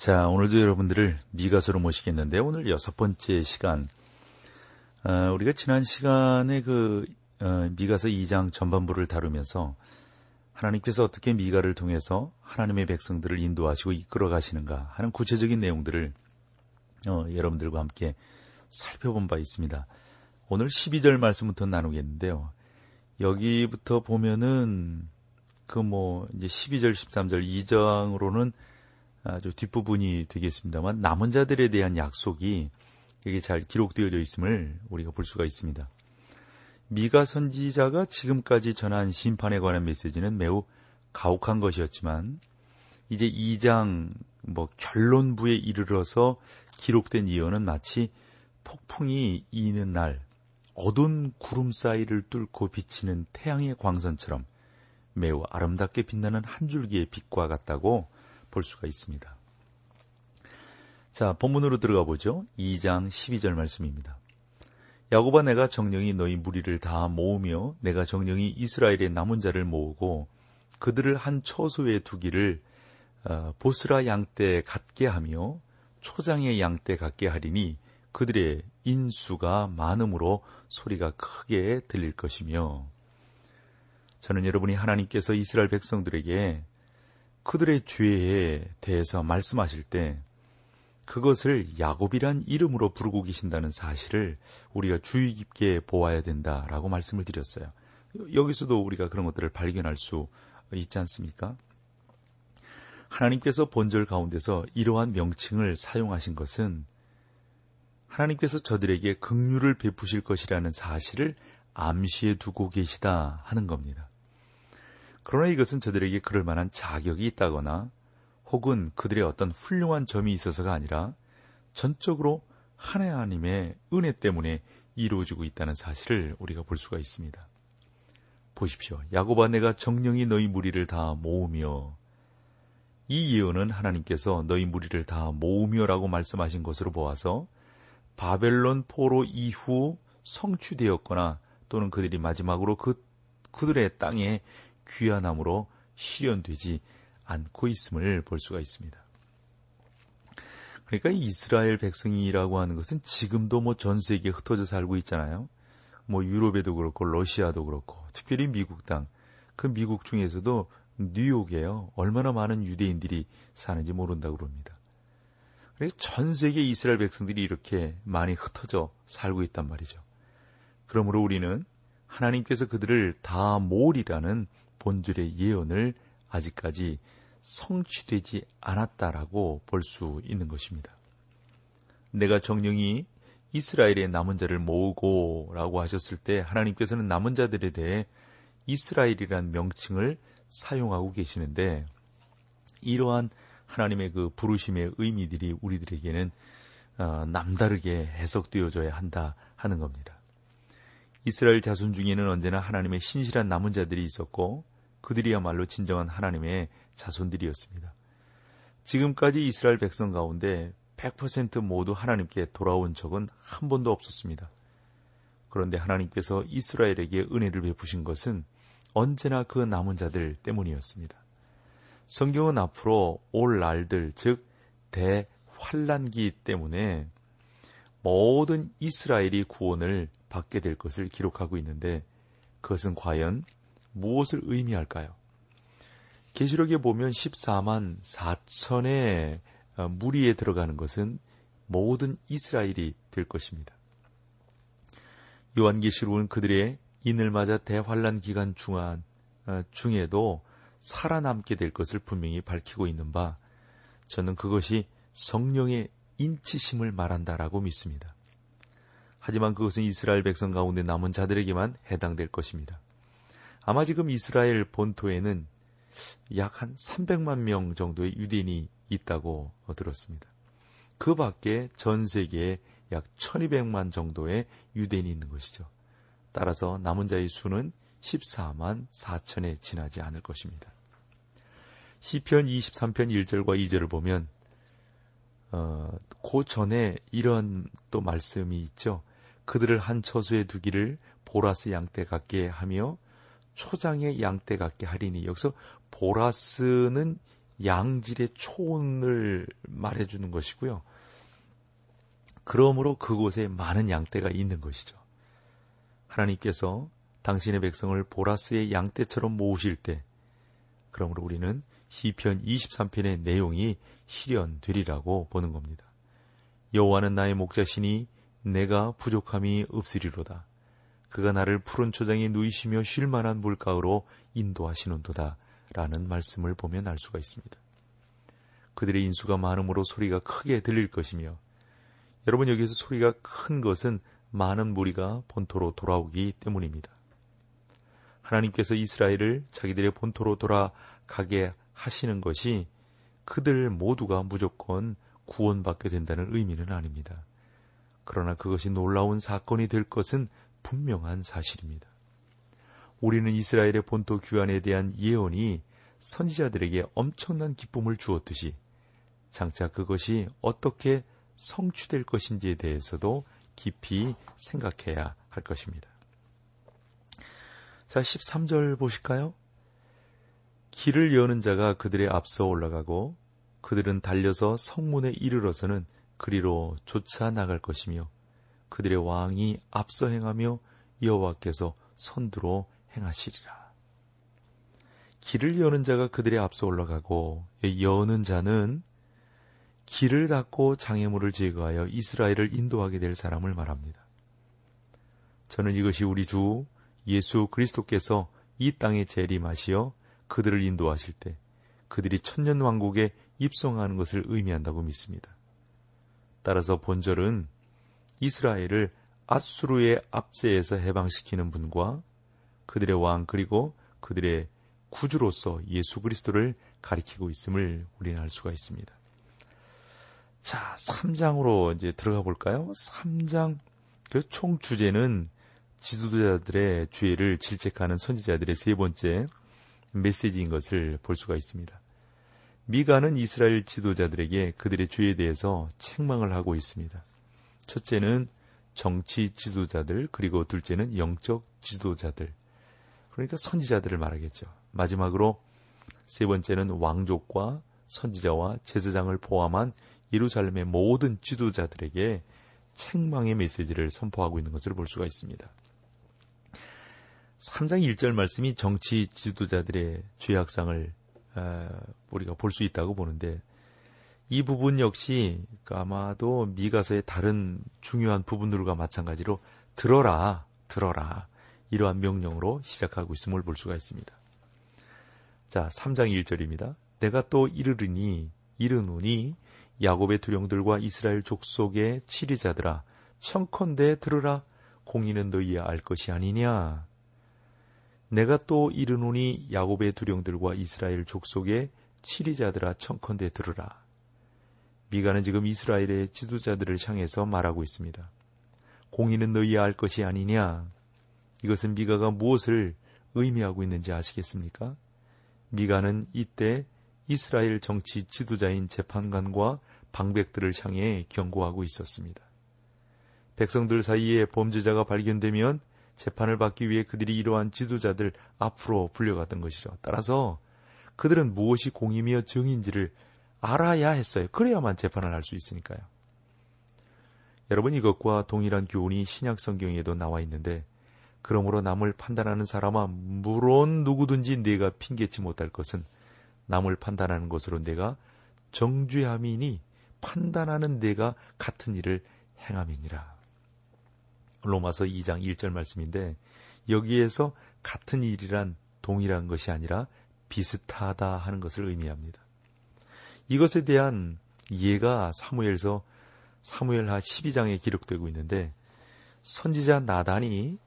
자, 오늘도 여러분들을 미가서로 모시겠는데 오늘 여섯 번째 시간 어, 우리가 지난 시간에 그 어, 미가서 2장 전반부를 다루면서 하나님께서 어떻게 미가를 통해서 하나님의 백성들을 인도하시고 이끌어 가시는가 하는 구체적인 내용들을 어, 여러분들과 함께 살펴본 바 있습니다. 오늘 12절 말씀부터 나누겠는데요. 여기부터 보면은 그 뭐 이제 12절 13절 2장으로는 아주 뒷부분이 되겠습니다만 남은 자들에 대한 약속이 여기 잘 기록되어져 있음을 우리가 볼 수가 있습니다. 미가 선지자가 지금까지 전한 심판에 관한 메시지는 매우 가혹한 것이었지만 이제 2장 뭐 결론부에 이르러서 기록된 예언은 마치 폭풍이 이는 날 어두운 구름 사이를 뚫고 비치는 태양의 광선처럼 매우 아름답게 빛나는 한 줄기의 빛과 같다고 볼 수가 있습니다. 자, 본문으로 들어가 보죠. 2장 12절 말씀입니다. 야곱아 내가 정령이 너희 무리를 다 모으며 내가 정령이 이스라엘의 남은 자를 모으고 그들을 한 처소에 두기를 어, 보스라 양떼 같게 하며 초장의 양떼 같게 하리니 그들의 인수가 많음으로 소리가 크게 들릴 것이며 저는 여러분이 하나님께서 이스라엘 백성들에게 그들의 죄에 대해서 말씀하실 때 그것을 야곱이란 이름으로 부르고 계신다는 사실을 우리가 주의 깊게 보아야 된다라고 말씀을 드렸어요. 여기서도 우리가 그런 것들을 발견할 수 있지 않습니까? 하나님께서 본절 가운데서 이러한 명칭을 사용하신 것은 하나님께서 저들에게 긍휼을 베푸실 것이라는 사실을 암시해 두고 계시다 하는 겁니다. 그러나 이것은 저들에게 그럴 만한 자격이 있다거나 혹은 그들의 어떤 훌륭한 점이 있어서가 아니라 전적으로 하나님의 은혜 때문에 이루어지고 있다는 사실을 우리가 볼 수가 있습니다. 보십시오. 야곱아 내가 정령이 너희 무리를 다 모으며 이 예언은 하나님께서 너희 무리를 다 모으며라고 말씀하신 것으로 보아서 바벨론 포로 이후 성취되었거나 또는 그들이 마지막으로 그 그들의 땅에 귀한함으로 실현되지 않고 있음을 볼 수가 있습니다. 그러니까 이스라엘 백성이라고 하는 것은 지금도 뭐 전 세계에 흩어져 살고 있잖아요. 뭐 유럽에도 그렇고 러시아도 그렇고 특별히 미국 땅, 그 미국 중에서도 뉴욕에요. 얼마나 많은 유대인들이 사는지 모른다고 그럽니다. 그래서 전 세계 이스라엘 백성들이 이렇게 많이 흩어져 살고 있단 말이죠. 그러므로 우리는 하나님께서 그들을 다 모으리라는 본질의 예언을 아직까지 성취되지 않았다라고 볼 수 있는 것입니다. 내가 정령이 이스라엘의 남은 자를 모으고 라고 하셨을 때 하나님께서는 남은 자들에 대해 이스라엘이란 명칭을 사용하고 계시는데 이러한 하나님의 그 부르심의 의미들이 우리들에게는 어, 남다르게 해석되어져야 한다 하는 겁니다. 이스라엘 자손 중에는 언제나 하나님의 신실한 남은 자들이 있었고 그들이야말로 진정한 하나님의 자손들이었습니다. 지금까지 이스라엘 백성 가운데 100% 모두 하나님께 돌아온 적은 한 번도 없었습니다. 그런데 하나님께서 이스라엘에게 은혜를 베푸신 것은 언제나 그 남은 자들 때문이었습니다. 성경은 앞으로 올 날들, 즉, 대환란기 때문에 모든 이스라엘이 구원을 받게 될 것을 기록하고 있는데 그것은 과연 무엇을 의미할까요? 계시록에 보면 14만 4천의 어, 무리에 들어가는 것은 모든 이스라엘이 될 것입니다. 요한계시록은 그들의 인을 맞아 대환란 기간 중한, 어, 중에도 살아남게 될 것을 분명히 밝히고 있는 바 저는 그것이 성령의 인치심을 말한다라고 믿습니다. 하지만 그것은 이스라엘 백성 가운데 남은 자들에게만 해당될 것입니다. 아마 지금 이스라엘 본토에는 약 한 300만 명 정도의 유대인이 있다고 들었습니다. 그 밖에 전 세계에 약 1200만 정도의 유대인이 있는 것이죠. 따라서 남은 자의 수는 14만 4천에 지나지 않을 것입니다. 시편 23편 1절과 2절을 보면 어, 그 전에 이런 또 말씀이 있죠. 그들을 한 처소에 두기를 보라스 양떼 같게 하며 초장의 양떼 같게 하리니 여기서 보라스는 양질의 초원을 말해주는 것이고요. 그러므로 그곳에 많은 양떼가 있는 것이죠. 하나님께서 당신의 백성을 보라스의 양떼처럼 모으실 때, 그러므로 우리는 시편 23편의 내용이 실현되리라고 보는 겁니다. 여호와는 나의 목자시니 내가 부족함이 없으리로다. 그가 나를 푸른 초장에 누이시며 쉴 만한 물가로 인도하시는도다. 라는 말씀을 보면 알 수가 있습니다. 그들의 인수가 많음으로 소리가 크게 들릴 것이며 여러분 여기서 소리가 큰 것은 많은 무리가 본토로 돌아오기 때문입니다. 하나님께서 이스라엘을 자기들의 본토로 돌아가게 하시는 것이 그들 모두가 무조건 구원받게 된다는 의미는 아닙니다. 그러나 그것이 놀라운 사건이 될 것은 분명한 사실입니다. 우리는 이스라엘의 본토 귀환에 대한 예언이 선지자들에게 엄청난 기쁨을 주었듯이 장차 그것이 어떻게 성취될 것인지에 대해서도 깊이 생각해야 할 것입니다. 자, 13절 보실까요? 길을 여는 자가 그들의 앞서 올라가고 그들은 달려서 성문에 이르러서는 그리로 쫓아 나갈 것이며 그들의 왕이 앞서 행하며 여호와께서 선두로 행하시리라. 길을 여는 자가 그들의 앞서 올라가고 여는 자는 길을 닫고 장애물을 제거하여 이스라엘을 인도하게 될 사람을 말합니다. 저는 이것이 우리 주 예수 그리스도께서 이 땅에 재림하시어 그들을 인도하실 때 그들이 천년 왕국에 입성하는 것을 의미한다고 믿습니다. 따라서 본절은 이스라엘을 아수르의 압제에서 해방시키는 분과 그들의 왕 그리고 그들의 구주로서 예수 그리스도를 가리키고 있음을 우리는 알 수가 있습니다. 자, 3장으로 이제 들어가 볼까요? 3장 그 총 주제는 지도자들의 죄를 질책하는 선지자들의 세 번째 메시지인 것을 볼 수가 있습니다. 미가는 이스라엘 지도자들에게 그들의 죄에 대해서 책망을 하고 있습니다. 첫째는 정치 지도자들, 그리고 둘째는 영적 지도자들. 그러니까 선지자들을 말하겠죠. 마지막으로 세 번째는 왕족과 선지자와 제사장을 포함한 예루살렘의 모든 지도자들에게 책망의 메시지를 선포하고 있는 것을 볼 수가 있습니다. 3장 1절 말씀이 정치 지도자들의 죄악상을 우리가 볼 수 있다고 보는데 이 부분 역시 아마도 미가서의 다른 중요한 부분들과 마찬가지로 들어라, 들어라 이러한 명령으로 시작하고 있음을 볼 수가 있습니다. 자, 3장 1절입니다. 내가 또 이르르니 이르노니 야곱의 두령들과 이스라엘 족속의 치리자들아 청컨대 들으라 공의는 너희야 알 것이 아니냐 내가 또 이르노니 야곱의 두령들과 이스라엘 족속의 치리자들아 청컨대 들으라 미가는 지금 이스라엘의 지도자들을 향해서 말하고 있습니다. 공의는 너희야 알 것이 아니냐 이것은 미가가 무엇을 의미하고 있는지 아시겠습니까? 미가는 이때 이스라엘 정치 지도자인 재판관과 방백들을 향해 경고하고 있었습니다. 백성들 사이에 범죄자가 발견되면 재판을 받기 위해 그들이 이러한 지도자들 앞으로 불려갔던 것이죠. 따라서 그들은 무엇이 공임이며 정인지를 알아야 했어요. 그래야만 재판을 할 수 있으니까요. 여러분 이것과 동일한 교훈이 신약 성경에도 나와 있는데 그러므로 남을 판단하는 사람아 물론 누구든지 내가 핑계치 못할 것은 남을 판단하는 것으로 내가 정죄함이니 판단하는 내가 같은 일을 행함이니라. 로마서 2장 1절 말씀인데 여기에서 같은 일이란 동일한 것이 아니라 비슷하다 하는 것을 의미합니다. 이것에 대한 이해가 사무엘서 사무엘하 12장에 기록되고 있는데 선지자 나단이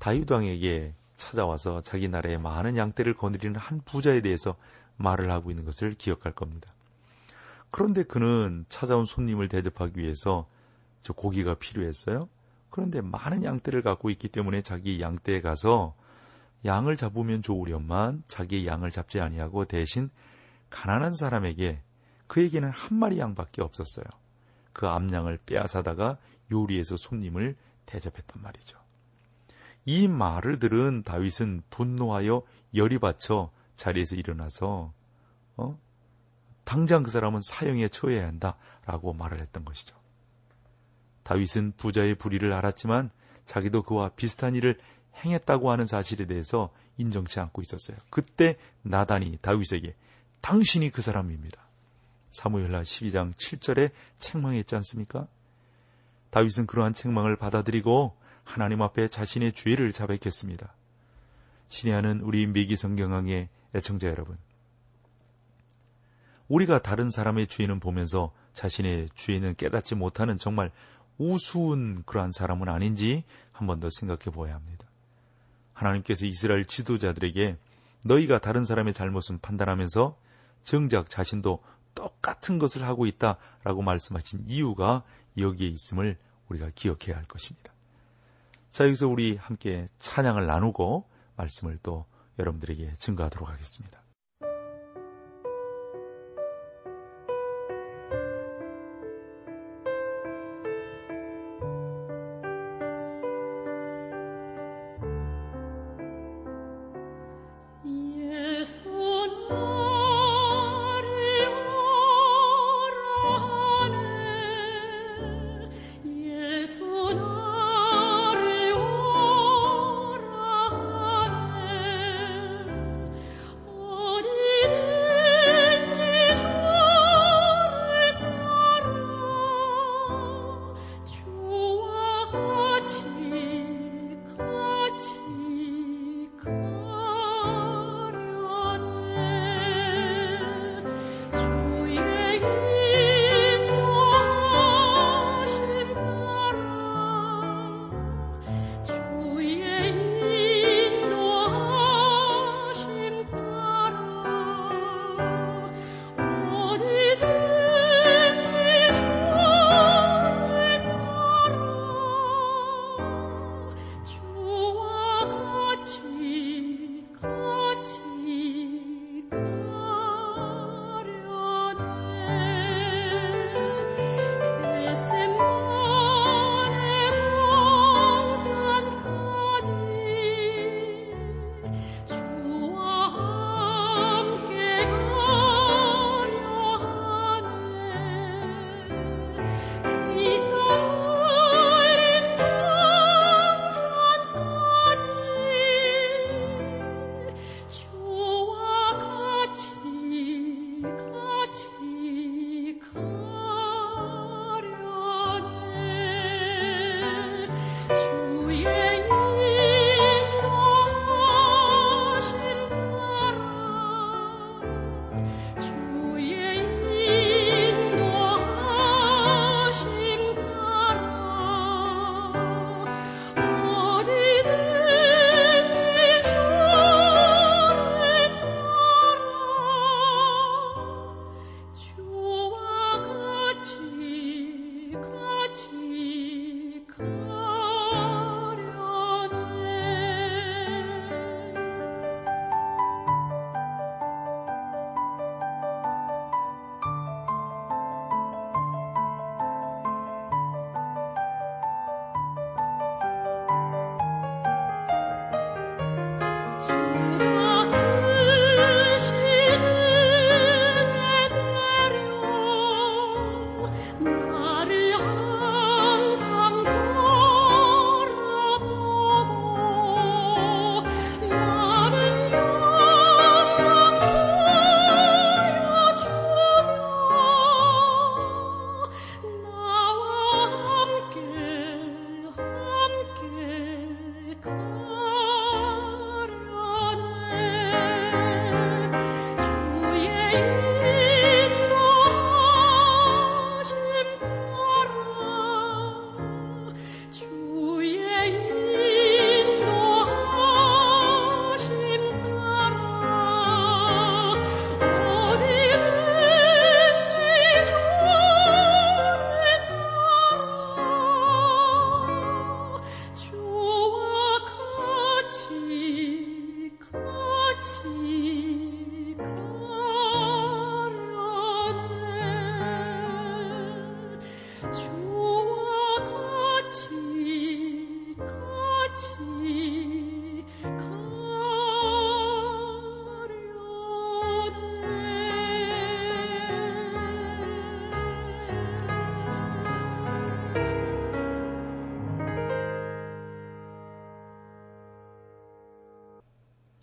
다윗 왕에게 찾아와서 자기 나라의 많은 양떼를 거느리는 한 부자에 대해서 말을 하고 있는 것을 기억할 겁니다. 그런데 그는 찾아온 손님을 대접하기 위해서 저 고기가 필요했어요. 그런데 많은 양떼를 갖고 있기 때문에 자기 양떼에 가서 양을 잡으면 좋으련만 자기 양을 잡지 아니하고 대신 가난한 사람에게 그에게는 한 마리 양밖에 없었어요. 그 암양을 빼앗아다가 요리해서 손님을 대접했단 말이죠. 이 말을 들은 다윗은 분노하여 열이 받쳐 자리에서 일어나서 어? 당장 그 사람은 사형에 처해야 한다라고 말을 했던 것이죠. 다윗은 부자의 불의를 알았지만 자기도 그와 비슷한 일을 행했다고 하는 사실에 대해서 인정치 않고 있었어요. 그때 나단이 다윗에게 당신이 그 사람입니다. 사무엘하 12장 7절에 책망했지 않습니까? 다윗은 그러한 책망을 받아들이고 하나님 앞에 자신의 죄를 자백했습니다. 신의하는 우리 미기 성경왕의 애청자 여러분. 우리가 다른 사람의 죄는 보면서 자신의 죄는 깨닫지 못하는 정말 우스운 그러한 사람은 아닌지 한 번 더 생각해 보아야 합니다. 하나님께서 이스라엘 지도자들에게 너희가 다른 사람의 잘못은 판단하면서 정작 자신도 똑같은 것을 하고 있다라고 말씀하신 이유가 여기에 있음을 우리가 기억해야 할 것입니다. 자, 여기서 우리 함께 찬양을 나누고 말씀을 또 여러분들에게 증거하도록 하겠습니다.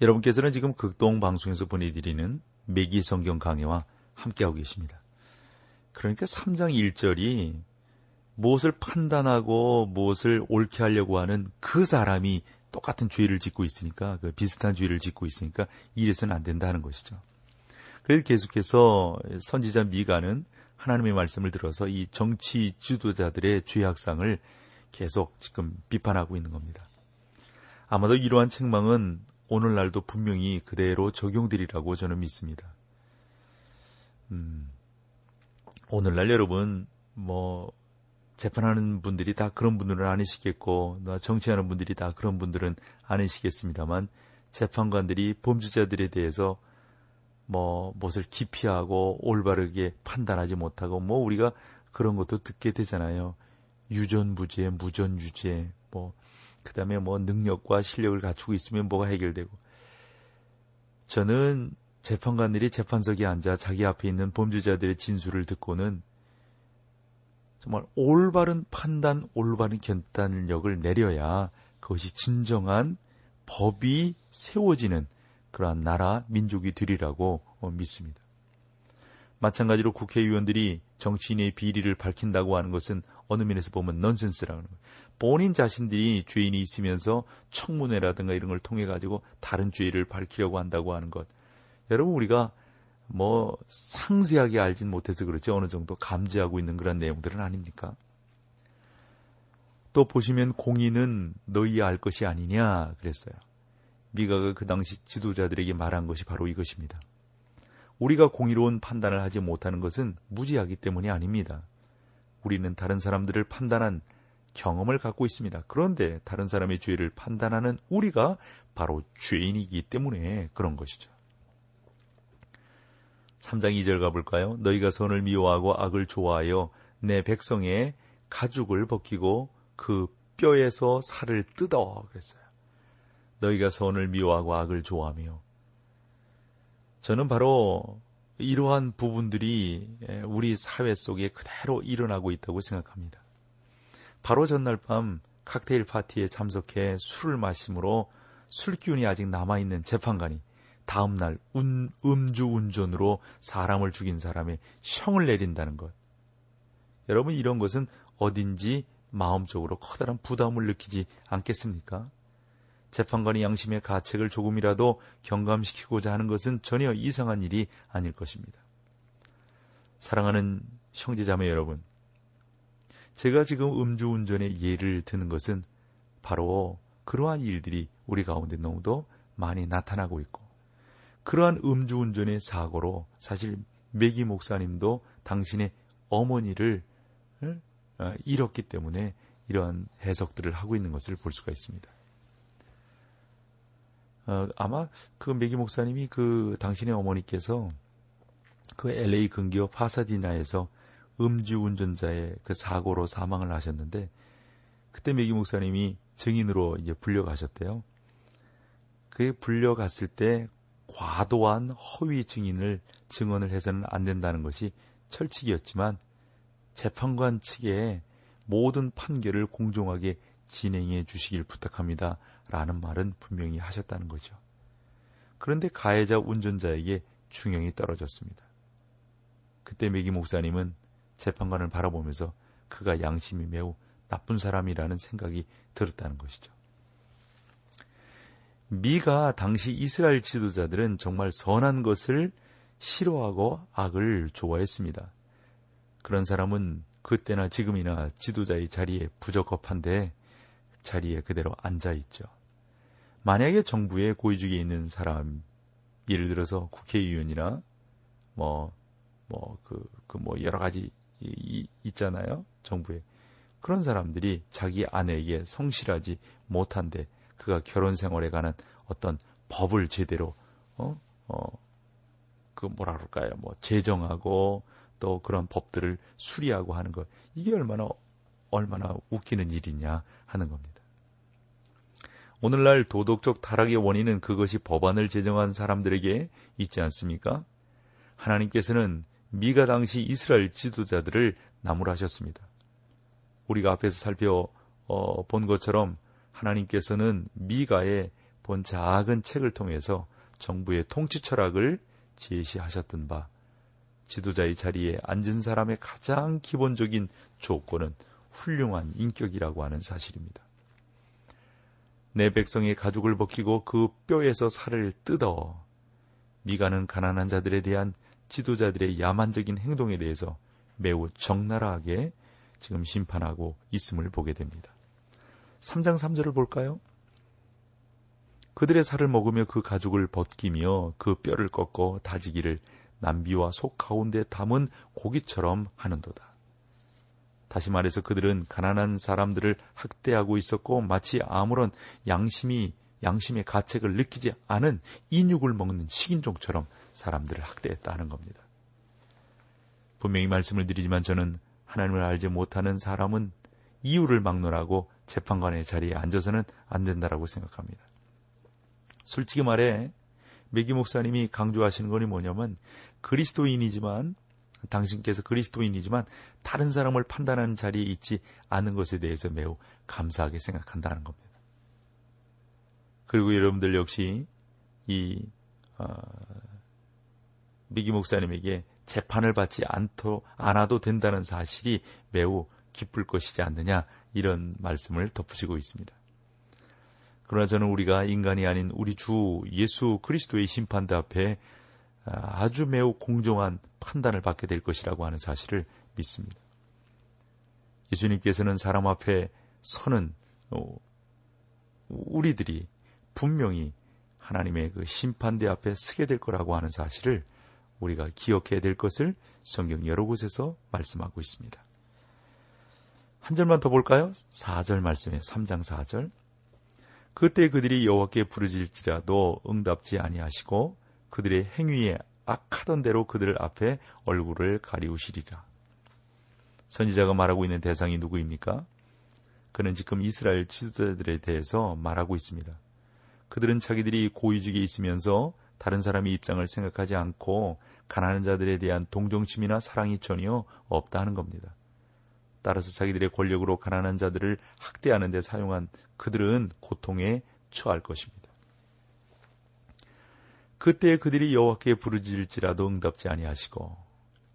여러분께서는 지금 극동 방송에서 보내드리는 매기 성경 강해와 함께하고 계십니다. 그러니까 3장 1절이 무엇을 판단하고 무엇을 옳게 하려고 하는 그 사람이 똑같은 죄를 짓고 있으니까 그 비슷한 죄를 짓고 있으니까 이래서는 안 된다는 것이죠. 그래서 계속해서 선지자 미가는 하나님의 말씀을 들어서 이 정치 지도자들의 죄악상을 계속 지금 비판하고 있는 겁니다. 아마도 이러한 책망은 오늘날도 분명히 그대로 적용되리라고 저는 믿습니다. 음, 오늘날 여러분, 뭐, 재판하는 분들이 다 그런 분들은 아니시겠고, 정치하는 분들이 다 그런 분들은 아니시겠습니다만, 재판관들이 범죄자들에 대해서 뭐, 무엇을 기피하고 올바르게 판단하지 못하고, 뭐, 우리가 그런 것도 듣게 되잖아요. 유전무죄, 무전유죄, 뭐, 그 다음에 뭐 능력과 실력을 갖추고 있으면 뭐가 해결되고. 저는 재판관들이 재판석에 앉아 자기 앞에 있는 범죄자들의 진술을 듣고는 정말 올바른 판단, 올바른 결단력을 내려야 그것이 진정한 법이 세워지는 그러한 나라, 민족이 되리라고 믿습니다. 마찬가지로 국회의원들이 정치인의 비리를 밝힌다고 하는 것은 어느 면에서 보면 넌센스라는 거예요. 본인 자신들이 죄인이 있으면서 청문회라든가 이런 걸 통해 가지고 다른 죄를 밝히려고 한다고 하는 것. 여러분 우리가 뭐 상세하게 알진 못해서 그렇지 어느 정도 감지하고 있는 그런 내용들은 아닙니까? 또 보시면 공의는 너희 알 것이 아니냐 그랬어요. 미가가 그 당시 지도자들에게 말한 것이 바로 이것입니다. 우리가 공의로운 판단을 하지 못하는 것은 무지하기 때문이 아닙니다. 우리는 다른 사람들을 판단한 경험을 갖고 있습니다. 그런데 다른 사람의 죄를 판단하는 우리가 바로 죄인이기 때문에 그런 것이죠. 3장 2절 가볼까요? 너희가 선을 미워하고 악을 좋아하여 내 백성의 가죽을 벗기고 그 뼈에서 살을 뜯어 그랬어요. 너희가 선을 미워하고 악을 좋아하며 저는 바로 이러한 부분들이 우리 사회 속에 그대로 일어나고 있다고 생각합니다. 바로 전날 밤 칵테일 파티에 참석해 술을 마심으로 술 기운이 아직 남아있는 재판관이 다음날 음주 운전으로 사람을 죽인 사람의 형을 내린다는 것. 여러분 이런 것은 어딘지 마음적으로 커다란 부담을 느끼지 않겠습니까? 재판관이 양심의 가책을 조금이라도 경감시키고자 하는 것은 전혀 이상한 일이 아닐 것입니다. 사랑하는 형제자매 여러분, 제가 지금 음주운전의 예를 드는 것은 바로 그러한 일들이 우리 가운데 너무도 많이 나타나고 있고, 그러한 음주운전의 사고로 사실 메기 목사님도 당신의 어머니를 어, 잃었기 때문에 이러한 해석들을 하고 있는 것을 볼 수가 있습니다. 어, 아마 그 메기 목사님이 그 당신의 어머니께서 그 LA 근교 파사디나에서 음주운전자의 그 사고로 사망을 하셨는데 그때 메기 목사님이 증인으로 이제 불려가셨대요. 그 불려갔을 때 과도한 허위 증인을 증언을 해서는 안 된다는 것이 철칙이었지만 재판관 측에 모든 판결을 공정하게 진행해 주시길 부탁합니다. 라는 말은 분명히 하셨다는 거죠. 그런데 가해자 운전자에게 중형이 떨어졌습니다. 그때 메기 목사님은 재판관을 바라보면서 그가 양심이 매우 나쁜 사람이라는 생각이 들었다는 것이죠. 미가 당시 이스라엘 지도자들은 정말 선한 것을 싫어하고 악을 좋아했습니다. 그런 사람은 그때나 지금이나 지도자의 자리에 부적합한데 자리에 그대로 앉아 있죠. 만약에 정부의 고위직에 있는 사람, 예를 들어서 국회의원이나 뭐, 뭐, 그, 그 뭐 여러 가지 이, 이, 있잖아요. 정부에. 그런 사람들이 자기 아내에게 성실하지 못한데 그가 결혼 생활에 관한 어떤 법을 제대로, 어, 어, 그 뭐라 그럴까요. 뭐 제정하고 또 그런 법들을 수리하고 하는 것. 이게 얼마나, 얼마나 웃기는 일이냐 하는 겁니다. 오늘날 도덕적 타락의 원인은 그것이 법안을 제정한 사람들에게 있지 않습니까? 하나님께서는 미가 당시 이스라엘 지도자들을 나무라셨습니다. 우리가 앞에서 살펴본 어, 것처럼 하나님께서는 미가의 본 작은 책을 통해서 정부의 통치 철학을 제시하셨던 바 지도자의 자리에 앉은 사람의 가장 기본적인 조건은 훌륭한 인격이라고 하는 사실입니다. 내 백성의 가죽을 벗기고 그 뼈에서 살을 뜯어 미가는 가난한 자들에 대한 지도자들의 야만적인 행동에 대해서 매우 적나라하게 지금 심판하고 있음을 보게 됩니다. 3장 3절을 볼까요? 그들의 살을 먹으며 그 가죽을 벗기며 그 뼈를 꺾어 다지기를 남비와 속 가운데 담은 고기처럼 하는도다. 다시 말해서 그들은 가난한 사람들을 학대하고 있었고 마치 아무런 양심이 양심의 가책을 느끼지 않은 인육을 먹는 식인종처럼 사람들을 학대했다는 겁니다. 분명히 말씀을 드리지만 저는 하나님을 알지 못하는 사람은 이유를 막론하고 재판관의 자리에 앉아서는 안 된다라고 생각합니다. 솔직히 말해 메기 목사님이 강조하시는 것이 뭐냐면 그리스도인이지만 당신께서 그리스도인이지만 다른 사람을 판단하는 자리에 있지 않은 것에 대해서 매우 감사하게 생각한다는 겁니다. 그리고 여러분들 역시 이 어, 미기 목사님에게 재판을 받지 않도 않아도 된다는 사실이 매우 기쁠 것이지 않느냐 이런 말씀을 덧붙이고 있습니다. 그러나 저는 우리가 인간이 아닌 우리 주 예수 그리스도의 심판대 앞에 아주 매우 공정한 판단을 받게 될 것이라고 하는 사실을 믿습니다. 예수님께서는 사람 앞에 서는 어, 우리들이 분명히 하나님의 그 심판대 앞에 서게 될 거라고 하는 사실을 우리가 기억해야 될 것을 성경 여러 곳에서 말씀하고 있습니다. 한 절만 더 볼까요? 4절 말씀에 3장 4절. 그때 그들이 여호와께 부르질지라도 응답지 아니하시고 그들의 행위에 악하던 대로 그들 앞에 얼굴을 가리우시리라. 선지자가 말하고 있는 대상이 누구입니까? 그는 지금 이스라엘 지도자들에 대해서 말하고 있습니다. 그들은 자기들이 고위직에 있으면서 다른 사람의 입장을 생각하지 않고 가난한 자들에 대한 동정심이나 사랑이 전혀 없다는 겁니다. 따라서 자기들의 권력으로 가난한 자들을 학대하는 데 사용한 그들은 고통에 처할 것입니다. 그때 그들이 여호와께 부르짖을지라도 응답지 아니하시고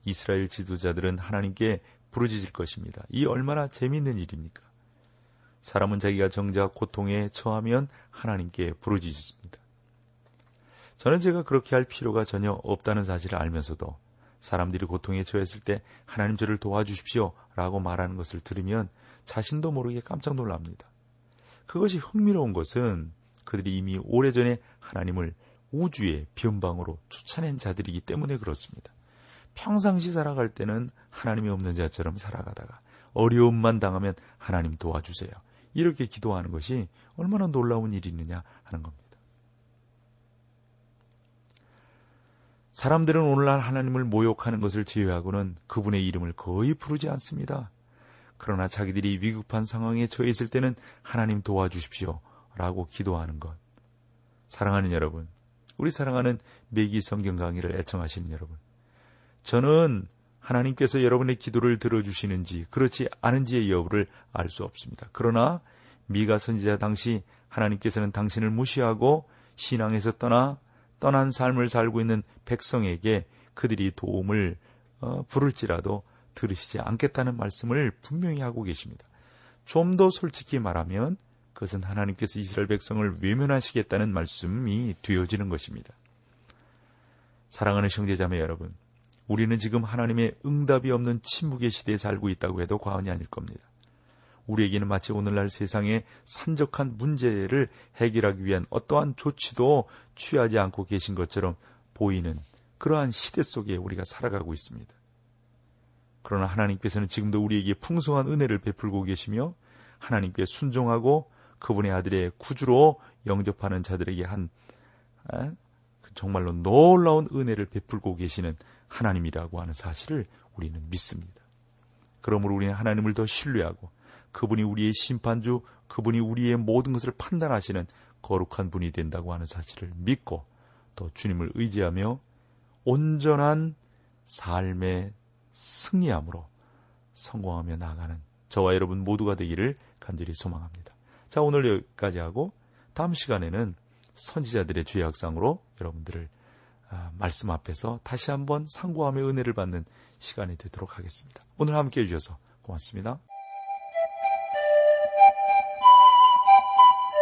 이스라엘 지도자들은 하나님께 부르짖을 것입니다. 이 얼마나 재미있는 일입니까? 사람은 자기가 정작 고통에 처하면 하나님께 부르짖습니다. 저는 제가 그렇게 할 필요가 전혀 없다는 사실을 알면서도 사람들이 고통에 처했을 때 하나님 저를 도와주십시오 라고 말하는 것을 들으면 자신도 모르게 깜짝 놀랍니다. 그것이 흥미로운 것은 그들이 이미 오래전에 하나님을 우주의 변방으로 쫓아낸 자들이기 때문에 그렇습니다. 평상시 살아갈 때는 하나님이 없는 자처럼 살아가다가 어려움만 당하면 하나님 도와주세요. 이렇게 기도하는 것이 얼마나 놀라운 일이느냐 하는 겁니다. 사람들은 오늘날 하나님을 모욕하는 것을 제외하고는 그분의 이름을 거의 부르지 않습니다. 그러나 자기들이 위급한 상황에 처해 있을 때는 하나님 도와주십시오. 라고 기도하는 것. 사랑하는 여러분, 우리 사랑하는 매기 성경 강의를 애청하시는 여러분. 저는 하나님께서 여러분의 기도를 들어주시는지 그렇지 않은지의 여부를 알 수 없습니다. 그러나 미가 선지자 당시 하나님께서는 당신을 무시하고 신앙에서 떠나 떠난 삶을 살고 있는 백성에게 그들이 도움을 어, 부를지라도 들으시지 않겠다는 말씀을 분명히 하고 계십니다. 좀 더 솔직히 말하면 그것은 하나님께서 이스라엘 백성을 외면하시겠다는 말씀이 되어지는 것입니다. 사랑하는 형제자매 여러분, 우리는 지금 하나님의 응답이 없는 침묵의 시대에 살고 있다고 해도 과언이 아닐 겁니다. 우리에게는 마치 오늘날 세상의 산적한 문제를 해결하기 위한 어떠한 조치도 취하지 않고 계신 것처럼 보이는 그러한 시대 속에 우리가 살아가고 있습니다. 그러나 하나님께서는 지금도 우리에게 풍성한 은혜를 베풀고 계시며 하나님께 순종하고 그분의 아들의 구주로 영접하는 자들에게 한 아, 정말로 놀라운 은혜를 베풀고 계시는 하나님이라고 하는 사실을 우리는 믿습니다. 그러므로 우리는 하나님을 더 신뢰하고 그분이 우리의 심판주, 그분이 우리의 모든 것을 판단하시는 거룩한 분이 된다고 하는 사실을 믿고 또 주님을 의지하며 온전한 삶의 승리함으로 성공하며 나가는 저와 여러분 모두가 되기를 간절히 소망합니다. 자, 오늘 여기까지 하고 다음 시간에는 선지자들의 죄악상으로 여러분들을 아, 말씀 앞에서 다시 한번 상고함의 은혜를 받는 시간이 되도록 하겠습니다. 오늘 함께 해주셔서 고맙습니다.